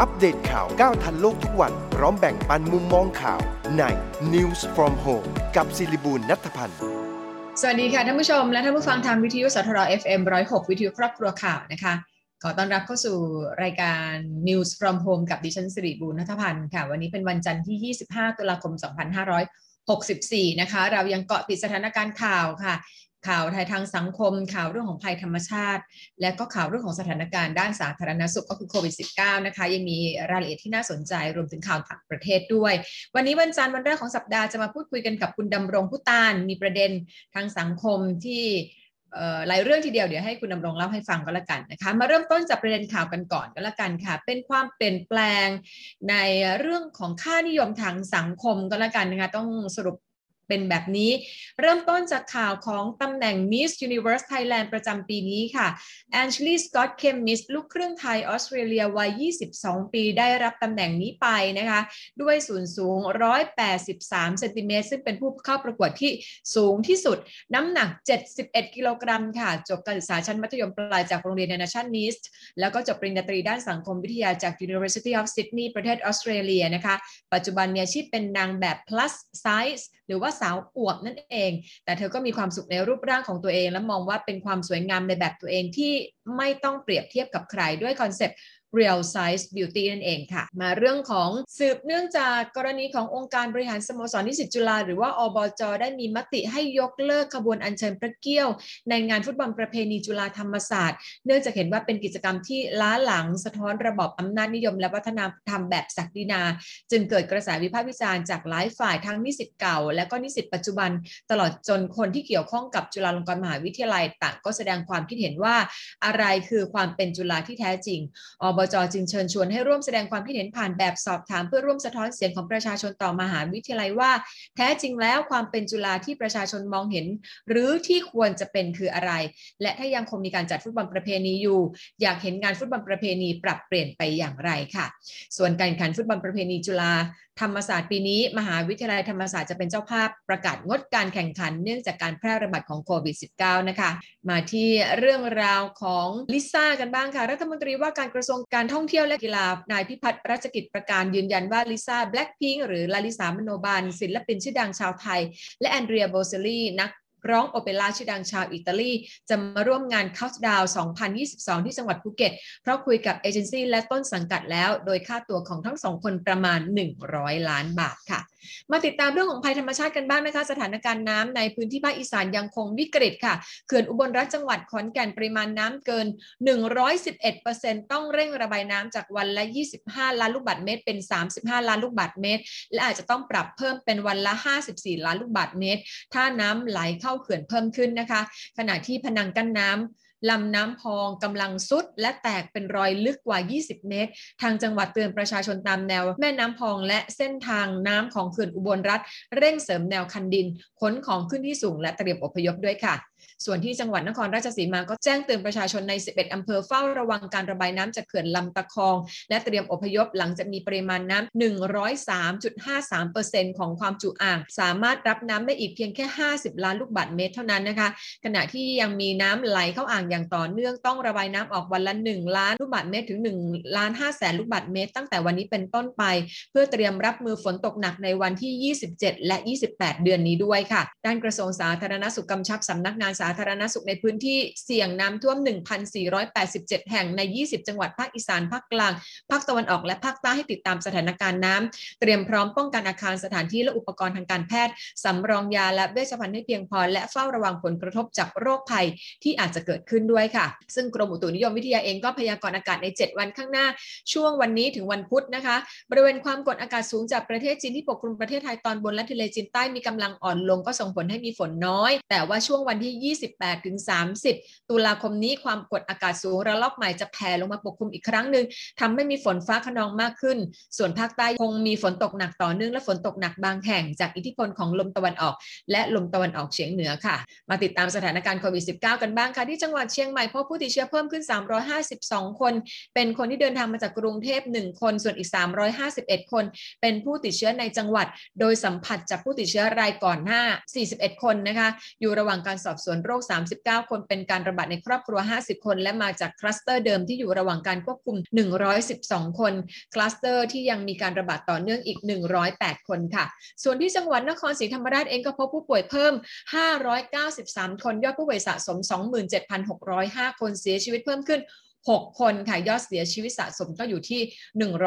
อัปเดตข่าวก้าวทันโลกทุกวัน พร้อมแบ่งปันมุมมองข่าวใน News from Home กับศิริบูลนัทพันธ์ สวัสดีค่ะท่านผู้ชมและท่านผู้ฟังทางวิทยุสทร FM 106 วิทยุครอบครัวข่าวนะคะ ขอต้อนรับเข้าสู่รายการ News from Home กับดิฉันสิริบูรณัฐพันธ์ค่ะ วันนี้เป็นวันจันทร์ที่ 25 ตุลาคม 2564 นะคะ เรายังเกาะติดสถานการณ์ข่าวค่ะ ข่าวไทยทางสังคม ข่าวเรื่องของภัยธรรมชาติ และก็ข่าวเรื่องของสถานการณ์ด้านสาธารณสุขก็คือโควิด -19 นะคะ ยังมีรายละเอียดที่น่าสนใจรวมถึงข่าวต่างประเทศด้วย วันนี้วันจันทร์วันแรกของสัปดาห์จะมาพูดคุยกันกับคุณดำรงพุตานมีประเด็นทางสังคมที่หลายเรื่องทีเดียวเดี๋ยวให้คุณดำรงเล่าให้ฟังก็แล้วกันนะคะ มาเริ่มต้นจากประเด็นข่าวกันก่อนก็แล้วกันค่ะ เป็นความเปลี่ยนแปลงในเรื่องของค่านิยมทางสังคมก็แล้วกันนะคะ ต้องสรุป เป็นแบบนี้ เริ่มต้นจากข่าวของตำแหน่ง Miss Universe Thailand ประจำปีนี้ค่ะแอนเชลีสกอตเคมมิสลูกครึ่งไทยออสเตรเลียวัย 22 ปีได้รับตำแหน่งนี้ไปนะคะ ด้วยส่วนสูง 183 เซนติเมตรซึ่งเป็นผู้เข้าประกวดที่สูงที่สุด น้ำหนัก 71 กิโลกรัมค่ะ จบการศึกษาชั้นมัธยมปลายจากโรงเรียน Nation East แล้วก็จบปริญญาตรีด้านสังคมวิทยาจาก University of Sydney ประเทศออสเตรเลียนะคะ ปัจจุบันมีอาชีพเป็นนางแบบ plus size หรือว่าสาวอวบนั่นเอง แต่เธอก็มีความสุขในรูปร่างของตัวเอง และมองว่าเป็นความสวยงามในแบบตัวเองที่ไม่ต้องเปรียบเทียบกับใครด้วยคอนเซ็ปต์ real size beauty นั่นเองค่ะ มาเรื่องของสืบเนื่องจากกรณีขององค์การบริหารสโมสรนิสิตจุฬาหรือว่าอบจได้มีมติให้ยกเลิกขบวนอัญเชิญพระเกี้ยว ในงานฟุตบอลประเพณีจุฬาธรรมศาสตร์ เนื่องจากเห็นว่าเป็นกิจกรรมที่ล้าหลังสะท้อนระบอบอำนาจนิยม และวัฒนธรรมแบบศักดินา จึงเกิดกระแสวิพากษ์วิจารณ์จากหลายฝ่ายทั้งนิสิตเก่า และก็นิสิตปัจจุบัน ตลอดจนคนที่เกี่ยวข้องกับจุฬาลงกรณ์มหาวิทยาลัยต่างก็แสดงความคิดเห็นว่าอะไรคือความเป็นจุฬาที่แท้จริงอบจจึงเชิญชวนให้ร่วมแสดงความคิดเห็นผ่านแบบสอบถาม เพื่อร่วมสะท้อนเสียงของประชาชนต่อมหาวิทยาลัยว่า แท้จริงแล้วความเป็นจุฬาที่ประชาชนมองเห็น หรือที่ควรจะเป็นคืออะไร และถ้ายังคงมีการจัดฟุตบอลประเพณีอยู่ อยากเห็นงานฟุตบอลประเพณีปรับเปลี่ยนไปอย่างไรค่ะ ส่วนการแข่งขันฟุตบอลประเพณีจุฬาธรรมศาสตร์ปีนี้ มหาวิทยาลัยธรรมศาสตร์จะเป็นเจ้าภาพประกาศงดการแข่งขันเนื่องจากการแพร่ระบาดของโควิด -19 นะคะ มาที่เรื่องราวของลิซ่ากันบ้างค่ะ รัฐมนตรีว่าการกระทรวงการท่องเที่ยวและกีฬานายพิพัฒน์รัชกิจประการยืนยันว่าลิซ่าแบล็กพิงก์หรือลาลิสามโนบาลศิลปินชื่อดังชาวไทย และแอนเดรียโบเชลลีนัก ร้องโอเปร่าชื่อดังชาวอิตาลี จะมาร่วมงานเข้าดาว2022 ที่จังหวัดภูเก็ต เพราะคุยกับเอเจนซี่และต้นสังกัดแล้ว โดยค่าตัวของทั้งสองคนประมาณ 100 ล้านบาทค่ะ มาติดตามเรื่องของภัยธรรมชาติกันบ้างนะคะ สถานการณ์น้ำในพื้นที่ภาคอีสานยังคงวิกฤตค่ะเขื่อนอุบลรัฐจังหวัดขอนแก่นปริมาณน้ำเกิน 111%ต้องเร่งระบายน้ำจากวันละ 25 ล้านลูกบาศก์เมตรเป็น 35 ล้านลูกบาศก์เมตร และอาจจะต้องปรับเพิ่มเป็นวันละ 54 ล้านลูกบาศก์เมตร ถ้าน้ำไหลเข้าเขื่อนเพิ่มขึ้นนะคะ ขณะที่พนังกั้นน้ำลำน้ำพองกำลังซุด และแตกเป็นรอยลึกกว่า 20 เมตร ทางจังหวัดเตือนประชาชนตามแนว แม่น้ำพองและเส้นทางน้ำของเขื่อนอุบลรัฐ เร่งเสริมแนวคันดินขนของขึ้นที่สูงและเตรียมอพยพด้วยค่ะ ส่วนที่จังหวัดนครราชสีมาก็แจ้งเตือนประชาชนใน 11 อำเภอเฝ้าระวังการระบายน้ำจากเขื่อนลำตะคอง และเตรียมอพยพหลังจากมีปริมาณน้ำ103.53%ของความจุอ่าง สามารถรับน้ำได้อีกเพียงแค่ 50 ล้านลูกบาศก์เมตรเท่านั้นนะคะ ขณะที่ยังมีน้ำไหลเข้าอ่างอย่างต่อเนื่องต้องระบายน้ำออกวันละ 1 ล้านลูกบาศก์เมตรถึง1ล้าน5แสนลูกบาศก์เมตร ตั้งแต่วันนี้เป็นต้นไป เพื่อเตรียมรับมือฝนตกหนักในวันที่ 27 และ 28 เดือนนี้ด้วยค่ะ ด้านกระทรวงสาธารณสุขกำชับสำนักงานสาธารณสุขในพื้นที่เสี่ยงน้ำท่วม 1,487 แห่งใน 20 จังหวัดภาคอีสานภาคกลาง ภาคตะวันออกและภาคใต้ให้ติดตามสถานการณ์น้ำเตรียมพร้อมป้องกันอาคารสถานที่และอุปกรณ์ทางการแพทย์สำรองยาและเวชภัณฑ์ให้เพียงพอ และเฝ้าระวังผลกระทบจากโรคภัยที่อาจจะเกิดขึ้นด้วยค่ะ ซึ่งกรมอุตุนิยมวิทยาเองก็พยากรณ์อากาศใน 7 วันข้างหน้า ช่วงวันนี้ถึงวันพุธนะคะ บริเวณความกดอากาศสูงจากประเทศจีนที่ปกคลุมประเทศไทยตอนบนและทะเลจีนใต้มีกำลังอ่อนลงก็ส่งผลให้มีฝนน้อย แต่ว่าช่วงวันที่28ถึง 30 ตุลาคมนี้ความกดอากาศสูงระลอกใหม่จะแผ่ลงมาปกคลุมอีกครั้งหนึ่งทำให้มีฝนฟ้าขนองมากขึ้น ส่วนภาคใต้คงมีฝนตกหนักต่อเนื่องและฝนตกหนักบางแห่ง จากอิทธิพลของลมตะวันออก และลมตะวันออกเฉียงเหนือค่ะ มาติดตามสถานการณ์โควิด -19 กันบ้างค่ะที่จังหวัดเชียงใหม่พบผู้ติดเชื้อเพิ่มขึ้น 352 คน เป็นคนที่เดินทางมาจากกรุงเทพ 1 คน ส่วนอีก 351 คน เป็นผู้ติดเชื้อในจังหวัด โดยสัมผัสจากผู้ติดเชื้อรายก่อนหน้า 41 คนนะคะ อยู่ระหว่างการสอบสวนโรค 39 คนเป็นการระบาดในครอบครัว 50 คน และมาจากคลัสเตอร์เดิมที่อยู่ระหว่างการควบคุม 112 คนคลัสเตอร์ที่ยังมีการระบาดต่อเนื่องอีก 108 คนค่ะ ส่วนที่จังหวัดนครศรีธรรมราชเองก็พบผู้ป่วยเพิ่ม 593 คนยอดผู้ป่วยสะสม 27,605 คนเสียชีวิตเพิ่มขึ้น 6 คนค่ะ ยอดเสียชีวิตสะสมก็อยู่ที่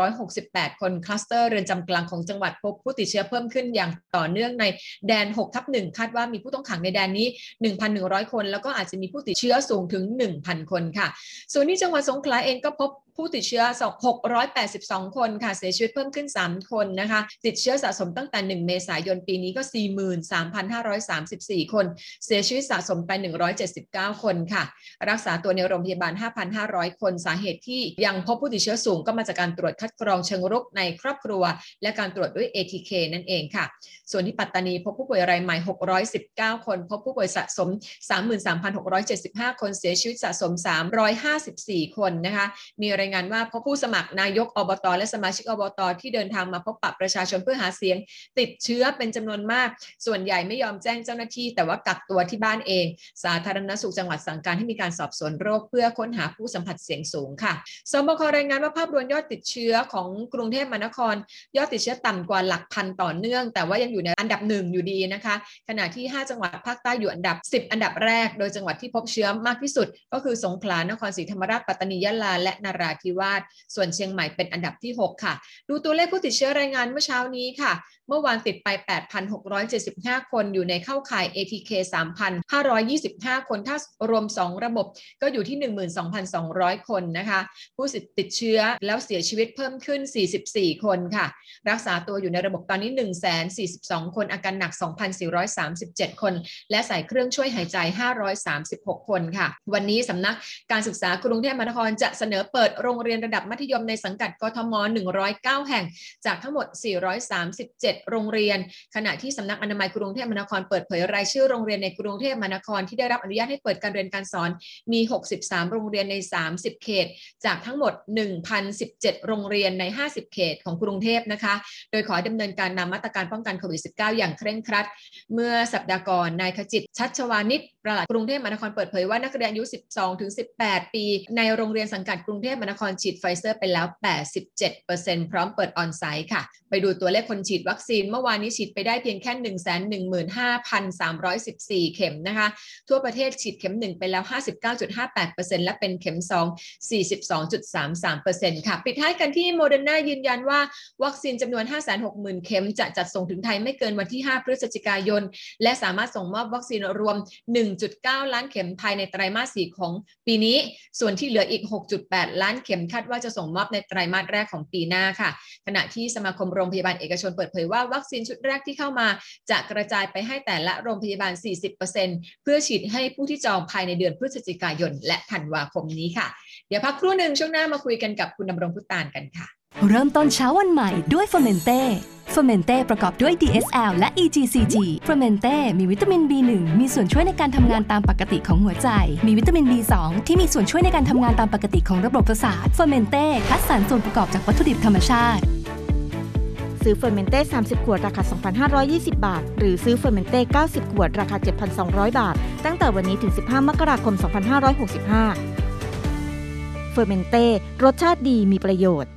168 คนคลัสเตอร์เรือนจำกลางของจังหวัดพบผู้ติดเชื้อเพิ่มขึ้นอย่างต่อเนื่องในแดน6ทับ1คาดว่ามีผู้ต้องขังในแดนนี้ 1,100 คน แล้วก็อาจจะมีผู้ติดเชื้อสูงถึง 1,000 คนค่ะ ส่วนที่จังหวัดสงขลาเองก็พบ ผู้ติดเชื้อ 682 คนค่ะ เสียชีวิตเพิ่มขึ้น 3 คนนะคะ ติดเชื้อสะสมตั้งแต่ 1 เมษายนปีนี้ก็ 43,534 คน เสียชีวิตสะสมไป 179 คนค่ะ รักษาตัวในโรงพยาบาล 5,500 คน สาเหตุที่ยังพบผู้ติดเชื้อสูงก็มาจากการตรวจคัดกรองเชิงรุกในครอบครัว และการตรวจด้วย ATK นั่นเองค่ะ ส่วนที่ปัตตานีพบผู้ป่วยรายใหม่ 619 คน พบผู้ป่วยสะสม 33,675 คน เสียชีวิตสะสม 354 คนนะคะ มีรายายงานว่าพบผู้สมัครนายกอบต และสมาชิกอบต ที่เดินทางมาพบปะประชาชนเพื่อหาเสียง ติดเชื้อเป็นจำนวนมาก ส่วนใหญ่ไม่ยอมแจ้งเจ้าหน้าที่ แต่ว่ากักตัวที่บ้านเอง สาธารณสุขจังหวัดสั่งการให้มีการสอบสวนโรคเพื่อค้นหาผู้สัมผัสเสี่ยงสูงค่ะสบครายงานว่าภาพรวมยอดติดเชื้อของกรุงเทพมหานคร ยอดติดเชื้อต่ำกว่าหลักพันต่อเนื่อง แต่ว่ายังอยู่ในอันดับหนึ่งอยู่ดีนะคะ ขณะที่ 5 จังหวัดภาคใต้อยู่อันดับ 10 อันดับแรก โดยจังหวัดที่พบเชื้อมากที่สุด ก็คือสงขลานครศรีธรรมราชปัตตานียะลาและนราธิวาส ส่วนเชียงใหม่เป็นอันดับที่ 6 ค่ะ ดูตัวเลขผู้ติดเชื้อรายงานเมื่อเช้านี้ค่ะ เมื่อวานติดไป 8,675 คนอยู่ในเข้าข่าย ATK 3,525 คนถ้ารวม 2 ระบบก็อยู่ที่ 12,200 คนนะคะ ผู้ติดเชื้อแล้วเสียชีวิตเพิ่มขึ้น 44 คนค่ะ รักษาตัวอยู่ในระบบตอนนี้142 คน อาการหนัก 2,437 คน และใส่เครื่องช่วยหายใจ 536 คนค่ะ วันนี้สำนักการศึกษากรุงเทพมหานครจะเสนอเปิดโรงเรียนระดับมัธยมในสังกัดกทม 109 แห่ง จากทั้งหมด 437 โรงเรียน ขณะที่สำนักอนามัยกรุงเทพมหานครเปิดเผยรายชื่อโรงเรียนในกรุงเทพมหานครที่ได้รับอนุญาตให้เปิดการเรียนการสอนมี 63 โรงเรียนใน 30 เขต จากทั้งหมด 1,017 โรงเรียนใน 50 เขตของกรุงเทพนะคะ โดยขอดำเนินการนำมาตรการป้องกันโควิด -19 อย่างเคร่งครัด เมื่อสัปดาห์ก่อนนายขจิตชัชวานิชประหลัดกรุงเทพมหานครเปิดเผยว่านักเรียนอายุ 12-18 ปี ในโรงเรียนสังกัดกรุงเทพมหานครฉีดไฟเซอร์ไปแล้ว 87%พร้อมเปิด on-site ค่ะ ไปดูตัวเลขคนฉีดวัคซีน เมื่อวานนี้ฉีดไปได้เพียงแค่ 115,314 เข็มนะคะ ทั่วประเทศฉีดเข็ม 1 ไปแล้ว 59.58%และเป็นเข็ม 2 42.33%ค่ะ ปิดท้ายกันที่โมเดอร์นายืนยันว่าวัคซีนจำนวน 560,000 เข็มจะจัดส่งถึงไทยไม่เกินวันที่ 5 พฤศจิกายน และสามารถส่งมอบวัคซีนรวม 1.9 ล้านเข็มภายในไตรมาส 4 ของปีนี้ ส่วนที่เหลืออีก 6.8 ล้านเข็มคาดว่าจะส่งมอบในไตรมาสแรกของปีหน้าค่ะ ขณะที่สมาคมโรงพยาบาลเอกชนเปิดเผยว่าวัคซีนชุดแรกที่เข้ามา จะกระจายไปให้แต่ละโรงพยาบาล 40%เพื่อฉีดให้ผู้ที่จองภายในเดือนพฤศจิกายน และธันวาคมนี้ค่ะ เดี๋ยวพักครู่หนึ่งช่วงหน้ามาคุยกันกับคุณดำรงพุตานกันค่ะ เริ่มต้นเช้าวันใหม่ด้วยโฟอร์เมนเต้ เฟอร์เมนเต้ประกอบด้วย DSL และ EGCG เฟอร์เมนเต้มีวิตามิน B1 มีส่วนช่วยในการทำงานตามปกติของหัวใจ มีวิตามิน B2 ที่มีส่วนช่วยในการทำงานตามปกติของระบบประสาทเฟอร์เมนเต้คัดสรรส่วนประกอบจากวัตถุดิบธรรมชาติ ซื้อเฟอร์เมนเต้30 ขวด ราคา 2,520 บาท หรือซื้อเฟอร์เมนเต้90 ขวด ราคา 7,200 บาท ตั้งแต่วันนี้ถึง 15 มกราคม 2565 เฟอร์เมนเต้รสชาติดีมีประโยชน์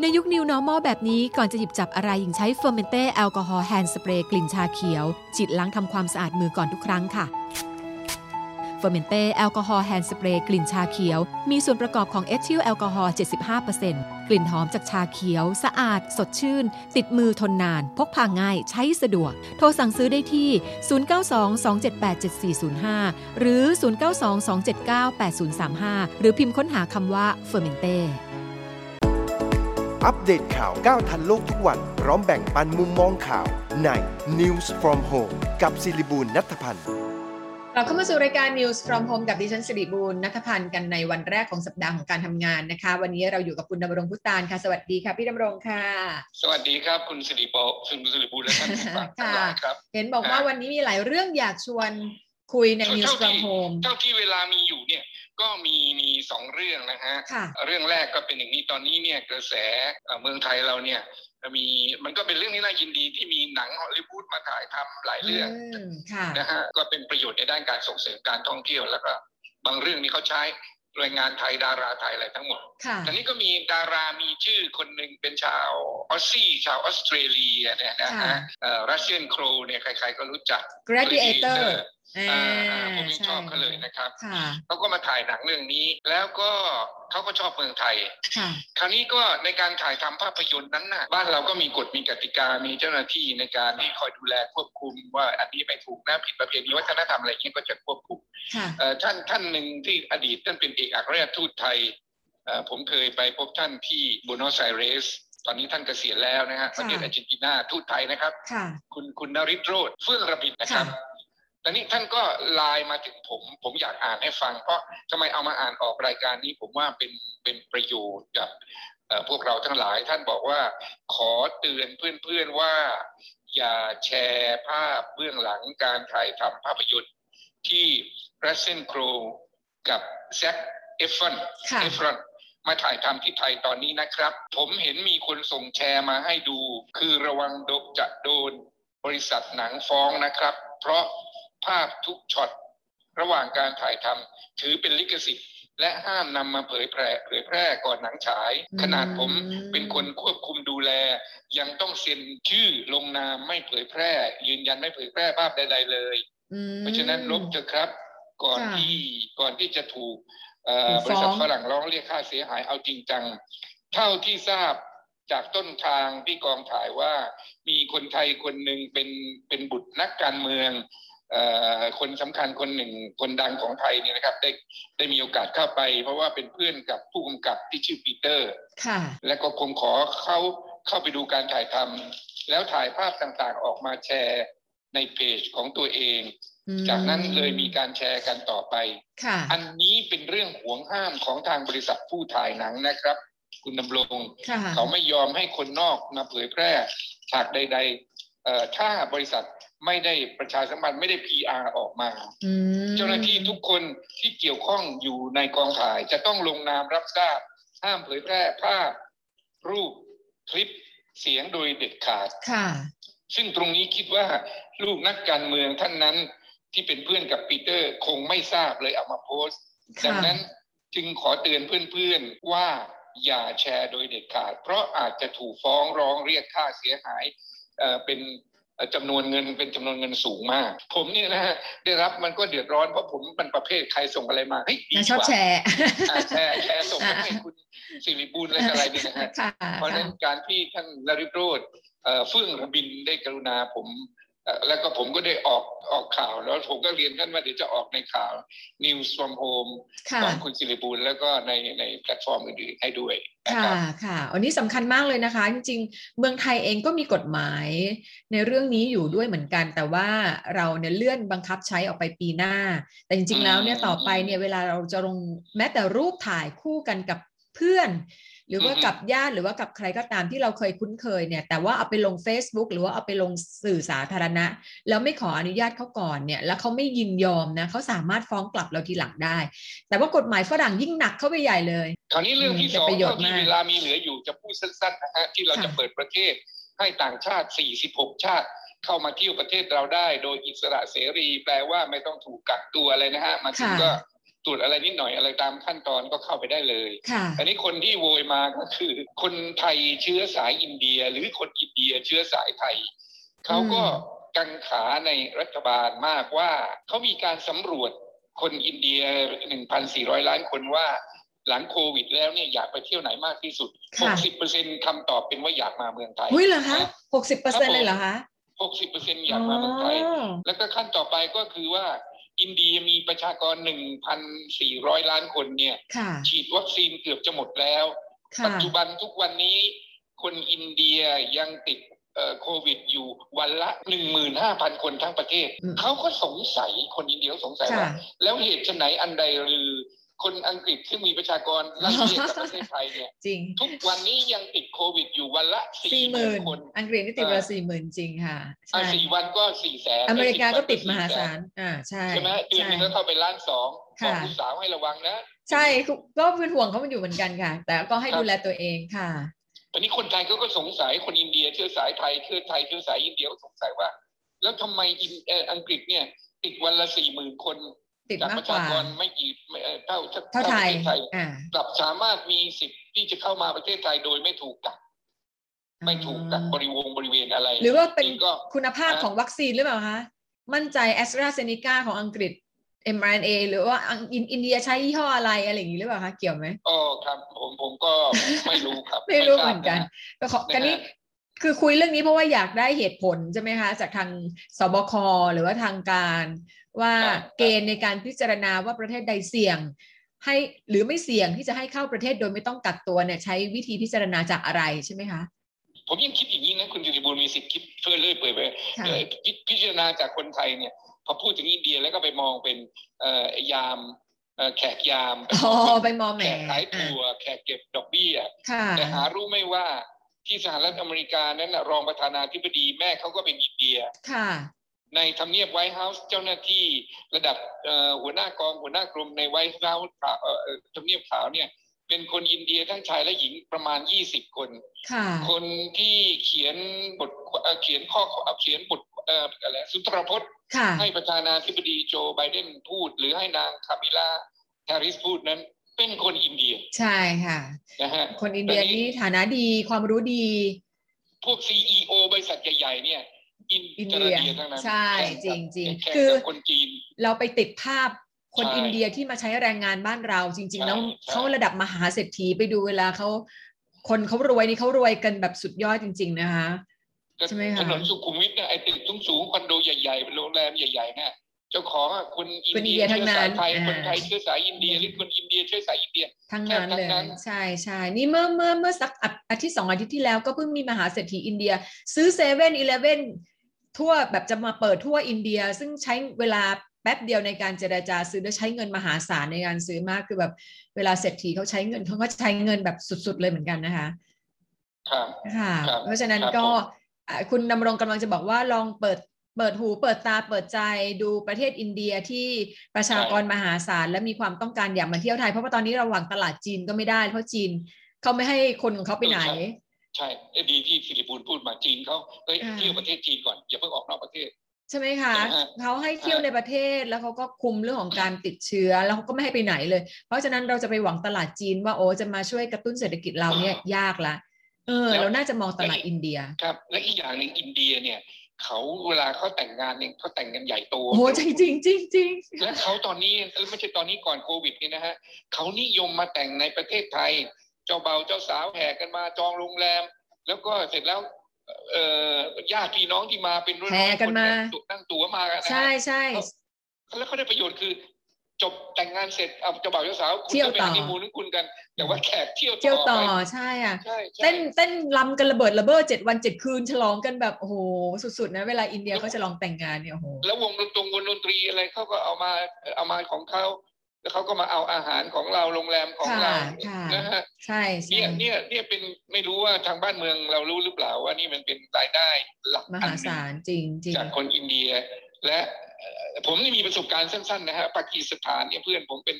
ในยุค New Normal แบบนี้ก่อนจะหยิบจับอะไรหญิงใช้เฟอร์เมนเต้แอลกอฮอล์ hand spray กลิ่นชาเขียวฉีดล้างทำความสะอาดมือก่อนทุกครั้งค่ะเฟอร์เมนเต้แอลกอฮอล์ hand spray กลิ่นชาเขียว มีส่วนประกอบของเอทิลแอลกอฮอล์ 75%กลิ่นหอมจากชาเขียว สะอาด สดชื่น ติดมือทนนาน พกพาง่าย ใช้สะดวก โทรสั่งซื้อได้ที่ 0922787405 หรือ 0922798035 หรือพิมพ์ค้นหาคำว่าเฟอร์เมนเต้ อัปเดตข่าวก้าวทันโลกทุกวัน พร้อมแบ่งปันมุมมองข่าวใน News from Home กับศิริบูลนัทพันธ์เราเข้ามาสู่รายการ News from Home กับดิฉันสิริบูรณ์นัทพันธ์กันในวันแรกของสัปดาห์ของการทำงานนะคะ วันนี้เราอยู่กับคุณดำรงพุตานค่ะ สวัสดีค่ะพี่ดำรงค่ะ สวัสดีครับคุณสิริโบคุณสิริบูลและท่านผู้ฟังทั้งหลายครับเห็นบอกว่าวันนี้มีหลายเรื่องอยากชวนคุยใน News เท่า from ที่ Home เท่าที่เวลามีอยู่เนี่ย ก็มีมีสองเรื่องนะฮะค่ะเรื่องแรกก็เป็นอย่างนี้ตอนนี้เนี่ยกระแสเอ่อเมืองไทยเราเนี่ยมีมันก็เป็นเรื่องที่น่ายินดีที่มีหนังฮอลลีวูดมาถ่ายทำหลายเรื่องอืมค่ะนะฮะก็เป็นประโยชน์ในด้านการส่งเสริมการท่องเที่ยวแล้วก็บางเรื่องนี้เขาใช้แรงงานไทยดาราไทยอะไรทั้งหมดค่ะทีนี้ก็มีดารามีชื่อคนหนึ่งเป็นชาว Aussie ชาวออสเตรเลียเนี่ยนะค่ะฮะรัสเซลโครว์เนี่ยใครๆก็รู้จัก Gladiator อ่าอ่าผมยังชอบเขาเลยนะครับค่ะเขาก็มาถ่ายหนังเรื่องนี้ แล้วก็เขาก็ชอบเมืองไทยค่ะคราวนี้ก็ในการถ่ายทำภาพยนตร์นั้นน่ะบ้านเราก็มีกฎมีกติกามีเจ้าหน้าที่ในการที่คอยดูแลควบคุมว่าอันนี้ไม่ถูกนะผิดประเพณีวัฒนธรรมอะไรเงี้ยก็จะควบคุมค่ะเอ่อท่านท่านหนึ่งที่อดีตท่านเป็นเอกอัครราชทูตไทยเอ่อผมเคยไปพบท่านที่บูโนสไอเรสตอนนี้ท่านเกษียณแล้วนะฮะประเทศอาร์เจนตินาทูตไทยนะครับค่ะคุณคุณนริศโรธเฟื่องระบิดนะครับ ค่ะตอนนี้ท่านก็ไลน์มาถึงผม ผมอยากอ่านให้ฟัง เพราะทำไมเอามาอ่านออกรายการนี้ ผมว่าเป็นเป็นประโยชน์กับเอ่อพวกเราทั้งหลายท่านบอกว่า ขอเตือนเพื่อนๆว่า อย่าแชร์ภาพเบื้องหลังการถ่ายทำภาพยนตร์ที่รัสเซลโครว์กับแซคเอฟรอนค่ะเอฟรอนมาถ่ายทำที่ไทยตอนนี้นะครับ ผมเห็นมีคนส่งแชร์มาให้ดู คือระวังโดจะโดนบริษัทหนังฟ้องนะครับ เพราะ ภาพทุกช็อตระหว่างการถ่ายทำถือเป็นลิขสิทธิ์และห้ามนำมาเผยแพร่เผยแพร่ก่อนหนังฉายอืมขนาดผมเป็นคนควบคุมดูแล ยังต้องเซ็นชื่อลงนามไม่เผยแพร่ ยืนยันไม่เผยแพร่ภาพใดๆเลยอืมเพราะฉะนั้นลบเถอะครับ ก่อนค่ะที่ก่อนที่จะถูกเอ่อถูกฟ้องบริษัทฝรั่งร้องเรียกค่าเสียหายเอาจริงจัง เท่าที่ทราบจากต้นทางที่กองถ่ายว่า มีคนไทยคนหนึ่งเป็นเป็นบุตรนักการเมืองเอ่อ คนสำคัญคนหนึ่งคนดังของไทยเนี่ยนะครับ ได้ได้มีโอกาสเข้าไป เพราะว่าเป็นเพื่อนกับผู้กำกับที่ชื่อปีเตอร์ค่ะและก็คงขอเขาเข้าไปดูการถ่ายทำแล้วถ่ายภาพต่างๆออกมาแชร์ในเพจของตัวเองอืมจากนั้นเลยมีการแชร์กันต่อไปค่ะอันนี้เป็นเรื่องห่วงห้ามของทางบริษัทผู้ถ่ายหนังนะครับ คุณดำรงค่ะเขาไม่ยอมให้คนนอกมาเผยแพร่ฉากใดๆเอ่อถ้าบริษัท ไม่ได้ประชาสัมพันธ์ไม่ได้ PR ออกมาอืมเจ้าหน้าที่ทุกคนที่เกี่ยวข้องอยู่ในกองถ่าย จะต้องลงนามรับทราบ ห้ามเผยแพร่ภาพ รูปคลิปเสียงโดยเด็ดขาดค่ะ ซึ่งตรงนี้คิดว่าลูกนักการเมืองท่านนั้นที่เป็นเพื่อนกับปีเตอร์คงไม่ทราบเลยเอามาโพสต์ค่ะดังนั้นจึงขอเตือนเพื่อนๆว่าอย่าแชร์โดยเด็ดขาด เพราะอาจจะถูกฟ้องร้องเรียกค่าเสียหายเอ่อเป็นเอ่อ จำนวนเงินเป็นจำนวนเงินสูงมาก ผมเนี่ยนะฮะได้รับมันก็เดือดร้อนเพราะผมเป็นประเภทใครส่งอะไรมาเฮ้ยดีนะชอบว่ะแชร์อ่าแชร์แชร์ส่งไปให้คุณสิริบูลอะไรต่ออะไรเนี่ยนะฮะค่ะเพราะฉะนั้นการที่ท่านนิโรธเอ่อเฟื่องระบินได้กรุณาผมเอ่อ แล้วก็ผมก็ได้ออกออกข่าวแล้วผมก็เรียนท่านว่าเดี๋ยวจะออกในข่าว News from Home ค่ะของคุณสิริบูลแล้วก็ในในแพลตฟอร์มอื่นๆให้ด้วยนะค่ะครับค่ะ อันนี้สำคัญมากเลยนะคะ จริงๆ เมืองไทยเองก็มีกฎหมายในเรื่องนี้อยู่ด้วยเหมือนกัน แต่ว่าเราเนี่ยเลื่อนบังคับใช้ออกไปปีหน้า แต่จริงๆแล้วเนี่ยอืมต่อไปเนี่ยเวลาเราจะลงแม้แต่รูปถ่ายคู่กันกับเพื่อน หรือว่าอือฮึกับญาติหรือว่ากับใครก็ตามที่เราเคยคุ้นเคยเนี่ยแต่ว่าเอาไปลง Facebook หรือว่าเอาไปลงสื่อสาธารณะ แล้วไม่ขออนุญาตเขาก่อนเนี่ยแล้วเขาไม่ยินยอมนะเขาสามารถฟ้องกลับเราทีหลังได้ แต่ว่ากฎหมายฝรั่งยิ่งหนักเข้าไปใหญ่เลยคราวนี้เรื่องที่อืมสองเป็นประโยชน์เท่าที่มากเวลามีเหลืออยู่จะพูดสั้นๆนะฮะที่เราค่ะจะเปิดประเทศให้ต่างชาติ 46 ชาติเข้ามาเที่ยวประเทศเราได้ โดยอิสระเสรี แปลว่าไม่ต้องถูกกักตัวอะไรนะฮะมาถึงค่ะก็ ตรวจอะไรนิดหน่อยอะไรตามขั้นตอนก็เข้าไปได้เลยค่ะอันนี้คนที่โวยมาก็คือ คนไทยเชื้อสายอินเดีย หรือคนอินเดียเชื้อสายไทยเขาก็กังขาในรัฐบาลมากว่าเขามีการสำรวจคนอินเดีย 1,400 ล้านคนว่าหลังโควิดแล้วเนี่ยอยากไปเที่ยวไหนมากที่สุดค่ะ60%คำตอบเป็นว่าอยากมาเมืองไทยอุ้ยเหรอคะหกสิบเปอร์เซ็นต์เลยเหรอคะ 60%อยากมาเมืองไทย แล้วก็ขั้นต่อไปก็คือว่า อินเดียมีประชากร 1,400 ล้านคนเนี่ยค่ะฉีดวัคซีนเกือบจะหมดแล้วค่ะปัจจุบันทุกวันนี้คนอินเดียยังติดเอ่อโควิดอยู่วันละหนึ่งหมื่นห้าพันคนทั้งประเทศอืมเขาก็สงสัยคนอินเดียสงสัยว่าค่ะแล้วเหตุไฉนอันใดหรือ คนอังกฤษซึ่งมีประชากรไล่เรียกกับประเทศไทยเนี่ยจริง ทุกวันนี้ยังติดโควิดอยู่วันละสี่สี่หหมื่มื่นนคน อังกฤษนี่ติดวันละสี่หมื่นจริงค่ะอะใช่สี่วันก็สี่แสนอเมริกาก็ติดมหา400,000ศาลอ่าใช่ใช่ไหมเดือนหนึงก็เข้าไปล้านสองบค่ะอกลูกสาวให้ระวังนะ ใช่ก็เป็นห่วงเขามันอยู่เหมือนกันค่ะ แต่ก็ให้ครับดูแลตัวเองค่ะตอนนี้คนไทยเขาก็สงสัยคนอินเดียเชื้อสายไทยเชื้อไทยเชื้อสายอินเดียก็สงสัยว่า แล้วทำไมอินเอ่ออังกฤษเนี่ยติดวันละสี่หมื่นคน ติดจากมาปกระกชาว่ากรไม่กี่ไม่เอ่อเท่าเท่าไทยประเทศไทยอ่ากลับสามารถมีสิทธิ์ที่จะเข้ามาประเทศไทยโดยไม่ถูกกักไม่ถูกกักบริวงบริเวณอะไร หรือว่าเป็นนี่ก็คุณภาพนะของวัคซีนหรือเปล่าคะมั่นใจแอสตราเซเนกาของอังกฤษ mRNA หรือว่าอังอินอินเดียใช้ยี่ห้ออะไรอะไรอย่างนี้หรือเปล่าคะเกี่ยวไหมอ๋อครับผมผมก็ไม่รู้ครับ ไม่รู้ทาบเหมือนกันะก็ขอนะฮะกันนี้คือคุยเรื่องนี้เพราะว่าอยากได้เหตุผลใช่ไหมคะ จากทางสบคหรือว่าทางการ ว่าครับเกณฑ์ในการพิจารณาว่าประเทศใดเสี่ยง ให้หรือไม่เสี่ยงที่จะให้เข้าประเทศโดยไม่ต้องกักตัวเนี่ยใช้วิธีพิจารณาจากอะไรใช่ไหมคะผมยังคิดอย่างนี้นะคุณจิริบูลมีสิทธิ์คิดเพื่อเลื่อยเปื่อยไปค่ะเอ่อพิพิจารณาจากคนไทยเนี่ยพอพูดถึงอินเดียแล้วก็ไปมองเป็นเอ่อยามเอ่อแขกยามไปอ๋อมองไปเป็นมองแหมแขกขายอะถั่วแขกเก็บดอกเบี้ยค่ะแต่หารู้ไหม่ว่าที่สหรัฐอเมริกานั้นน่ะรองประธานาธิบดีแม่เขาก็เป็นอินเดียค่ะ ในทำเนียบไวท์เฮาส์เจ้าหน้าที่ระดับเอ่อหัวหน้ากองหัวหน้ากรมในไวท์เฮาส์ทำเนียบขาวเนี่ยเป็นคนอินเดียทั้งชายและหญิงประมาณ 20 คนค่ะคนที่เขียนบทเอ่อเขียนข้อเขียนบทเอ่ออะไรสุนทรพจน์ค่ะให้ประธานาธิบดีโจไบเดนพูด หรือให้นางคามาลาแฮร์ริสพูดนั้นเป็นคนอินเดีย ใช่ค่ะนะฮะคนอินเดียแต่นี่นี่ฐานะดีความรู้ดี พวก CEO บริษัทใหญ่ๆเนี่ย อินอินเตอเดีร์ยเดียทั้งนั้นใช่แข่งกับจริงๆแข่งคือกับคนจีนเราไปติดภาพคนใช่อินเดียที่มาใช้แรงงานบ้านเราจริงใช่ๆแล้วใช่เขาระดับมหาเศรษฐีไปดูเวลาเขาคนเขารวยนี่เขารวยกันแบบสุดยอดจริง ๆ นะคะใช่ไหมคะถนนสุขุมวิทเนี่ยไอ้ตึกสูงๆคอนโดใหญ่ๆเป็นโรงแรมใหญ่ๆเนี่ยเจ้าของอะคนอินคนอินเดีเดียยทั้งเชื้อนั้สานยไทยอ่าคนไทยเชื้อสายอินเดียหรือคนอินเดียเชื้อสายอินเดียทั้งนั้นเลยแทบทั้งนั้นใช่ใช่นี่เมื่อเมื่อเมื่อสักอาทิตย์สองอาทิตย์ที่แล้วก็เพิ่งมีมหาเศรษฐีอินเดีย ซื้อเซเว่นอีเลฟเว่น ทั่วแบบจะมาเปิดทั่วอินเดีย ซึ่งใช้เวลาแป๊บเดียวในการเจรจาซื้อและใช้เงินมหาศาลในการซื้อมากคือแบบเวลาเศรษฐีเขาใช้เงินเขาก็ใช้เงินแบบสุด ๆ เลยเหมือนกันนะคะครับค่ะครับเพราะฉะนั้นครับก็ผมอ่าคุณดำรงกำลังจะบอกว่าลองเปิดเปิดหูเปิดตาเปิดใจดูประเทศอินเดียที่ประชากรมหาศาลและมีความต้องการอยากมาเที่ยวไทย เพราะว่าตอนนี้เราหวังตลาดจีนก็ไม่ได้เพราะจีนเขาไม่ให้คนของเขาไปไหน ใช่เอ้ยดีที่ฟิลิปปินส์พูดมาจีนเขาเอ้ยอ่าเที่ยวประเทศจีนก่อนอย่าเพิ่งออกนอกประเทศใช่ไหมคะใช่ฮะเขาให้เที่ยวฮะในประเทศแล้วเขาก็คุมเรื่องของการติดเชื้อแล้วเขาก็ไม่ให้ไปไหนเลย เพราะฉะนั้นเราจะไปหวังตลาดจีนว่าโอ้จะมาช่วยกระตุ้นเศรษฐกิจเราเนี่ยยากละเออเราน่าจะมองตลาดอินเดียครับ และอีกอย่างหนึ่งอินเดียเนี่ยเขาเวลาเขาแต่งงานเนี่ยเขาแต่งกันใหญ่โตโอ้โหจริงจริงจริงจริงและเขาตอนนี้ไม่ใช่ตอนนี้ก่อนโควิดนี่นะฮะเขานิยมมาแต่งในประเทศไทย เจ้าเบาเจ้าสาวแห่กันมาจองโรงแรม แล้วก็เสร็จแล้วเอ่อญาติพี่น้องที่มาเป็นร้อยๆแห่กันมาคนั่งตั๋วมากันนะฮะใช่ใช่แล้วเขาได้ประโยชน์คือจบแต่งงานเสร็จเอาเจ้าบ่าวเจ้าสาวคุณเที่ยวก็ไปต่อฮันนีมูนของคุณกัน แต่ว่าแขกเที่ยวเที่ยวต่อไปใช่อะใช่ใช่เต้นเต้นลำกันระเบิดระเบ้อเจ็ดวันเจ็ดคืนฉลองกันแบบโอ้โหสุดๆนะเวลาอินเดียเขาจะลองแต่งงานเนี่ยโอ้โหแล้ววงดนตรีวงดนตรีอะไรเขาก็เอามาเอามาของเขา แล้วเขาก็มาเอาอาหารของเราโรงแรมของเราค่ะนะฮะใช่ใช่เนี่ยเนี่ยเนี่ยเป็นไม่รู้ว่าทางบ้านเมืองเรารู้หรือเปล่าว่านี่มันเป็นรายได้หลักมอัหานหนึ่งศาลจริงจริงจากคนอินเดีย และเอ่อผมนี่มีประสบการณ์สั้นๆนะฮะปากีสถานเนี่ยเพื่อนผมเป็น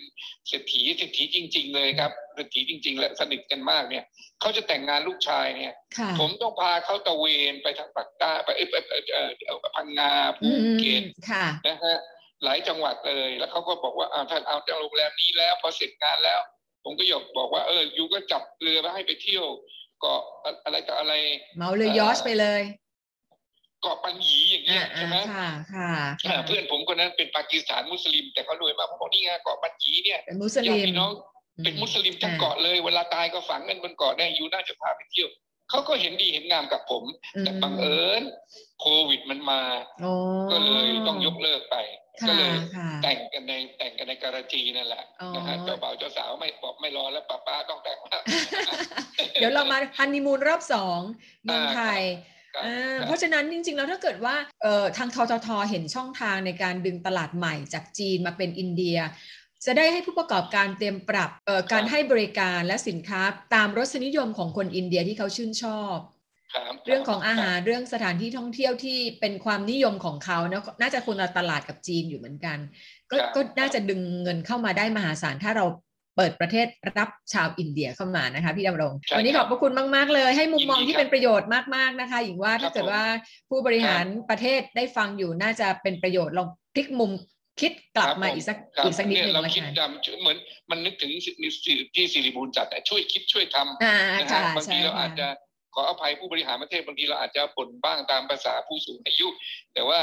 เศรษฐีเศรษฐีจริง ๆ เลยครับเศรษฐีจริง ๆ และสนิทกันมากเนี่ยเขาจะแต่งงานลูกชายเนี่ยค่ะผมต้องพาเขาตะเวนไปทางปากใต้ไปเอ้ยไปไปเอ่อเอ่อพังงาภูอืมเก็ตค่ะนะฮะ หลายจังหวัดเลย แล้วเขาก็บอกว่าอ่าท่านเอาจากโรงแรมนี้แล้วพอเสร็จงานแล้ว ผมก็อยากบอกว่าเออยูก็จับเรือมาให้ไปเที่ยวเกาะอะไรต่ออะไรเมาเรือยอชไปเลยเกาะปัญญีอย่างเงี้อ่ายใช่ไหมค่ะค่ะอ่าเพื่อนผมคนนั้นเป็นปากีสถานมุสลิม แต่เขารวยมากผมบอกนี่ไงเกาะปัญญีเนี่ยเป็นมุสญาลิติมพี่น้องเป็นมุสลิมทั้งเกาะเลย เวลาตายก็ฝังกันบนเกาะเนี่ยยูน่าจะพาไปเที่ยว เขาก็เห็นดีเห็นงามกับผม แต่บังเอิญโควิดมันมาโอ้ก็เลยต้องยกเลิกไป ก็ค่ะเลยค่ะแต่งกันในแต่งกันในการาจีนั่นแหละอ๋อนะฮะเจ้าบ่าวเจ้าสาวไม่บอกไม่รอแล้วป้าป้าต้องแต่งแล้วเดี๋ยวเรามาฮันนีมูนรอบสองเมืองไทยครับอ่าครับเพราะฉะนั้นจริง ๆ แล้วถ้าเกิดว่าเอ่อทางทททเห็นช่องทางในการดึงตลาดใหม่จากจีนมาเป็นอินเดีย จะได้ให้ผู้ประกอบการเตรียมปรับเอ่อการให้บริการและสินค้าตามรสนิยมของคนอินเดียที่เขาชื่นชอบครับเรื่องของอาหารเรื่องสถานที่ท่องเที่ยวที่เป็นความนิยมของเขาเนอะน่าจะคนละตลาดกับจีนอยู่เหมือนกันก็ก็น่าจะดึงเงินเข้ามาได้มหาศาลถ้าเราเปิดประเทศรับชาวอินเดียเข้ามานะคะพี่ดำรง วันนี้ขอบพระคุณมาก ๆ เลย ให้มุมมองที่เป็นประโยชน์มาก ๆ นะคะหญิงว่าถ้าเกิดว่าผู้บริหารประเทศได้ฟังอยู่น่าจะเป็นประโยชน์ลองพลิกมุม คิดกลับมาอีกสักครับอีกสักนิดหนึ่งเยเราละคิดกันจำเหมือนมันนึกถึงที่สิริบูลจัดอะช่วยคิดช่วยทำอ่านะค่ะฮะบางใช่ทีเราค่ะอาจจะขออภัยผู้บริหารประเทศบางทีเราอาจจะบ่นบ้างตามภาษาผู้สูงอายุ แต่ว่า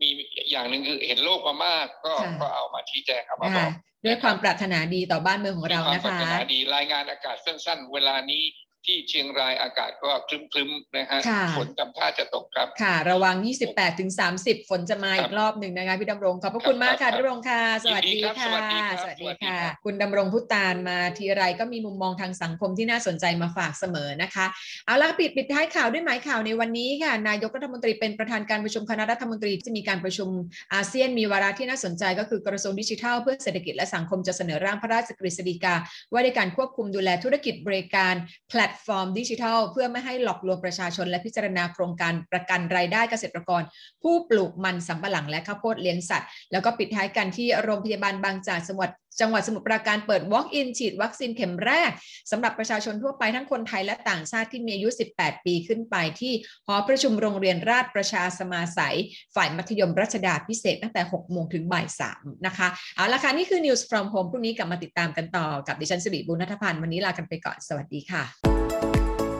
มีอย่างหนึ่งคือเห็นโลกมามากก็ค่ะก็เอามาชี้แจงเอามาบค่ะอกด้วยความปรารถนาดีต่อบ้านเมืองของเรามีนะความปรารคะถนาดีรายงานอากาศสั้นๆ เวลานี้ ที่เชียงรายอากาศก็คลึ้มๆนะฮะค่ะฝนจำท่าจะตกครับ ค่ะ ระวัง 28ถึง30 ฝนจะมาอีคกรับรอบหนึ่งนะคะพี่ดำรง ขอบพระคุณมากครัค่ะบพี่ดำรงค่ะ สวัสดียินดีครับค่ะ สวัสดีครับสวัสดีสวัสดีค่ะครับคุณดำรงพุตานมาทีไรก็มีมุมมองทางสังคมที่น่าสนใจมาฝากเสมอนะคะ เอาละปิดปิดท้ายข่าวด้วยหมายข่าวในวันนี้ค่ะ นายกรัฐมนตรีเป็นประธานการประชุมคณะรัฐมนตรีที่มีการประชุมอาเซียนมีวาระที่น่าสนใจก็คือกระทรวงดิจิทัล เพื่อเศรษฐกิจและสังคมจะเสนอร่างพระราชกฤษฎีกาว่าด้วยการควบคุมดูแลธุรกิจบริการแพลตฟอร์มดิจิทัล เพื่อไม่ให้หลอกลวงประชาชนและพิจารณาโครงการประกันรายได้เกษตรกร ผู้ปลูกมันสำปะหลังและข้าวโพดเลี้ยงสัตว์ แล้วก็ปิดท้ายกันที่โรงพยาบาลบางจากจังหวัดจังหวัดสมุทรปราการเปิด Walk-in ฉีดวัคซีนเข็มแรกสำหรับประชาชนทั่วไปทั้งคนไทยและต่างชาติที่มีอายุ 18 ปีขึ้นไปที่หอประชุมโรงเรียนราชประชาสมาสัย ฝ่ายมัธยมรัชดาพิเศษตั้งแต่ 6 โมงถึงบ่าย 3 นะคะ เอาละค่ะ นี่คือ News from Home พรุ่งนี้กลับมาติดตามกันต่อกับดิฉันสิริบุญนัทพันธ์วันนี้ลากันไปก่อน สวัสดีค่ะ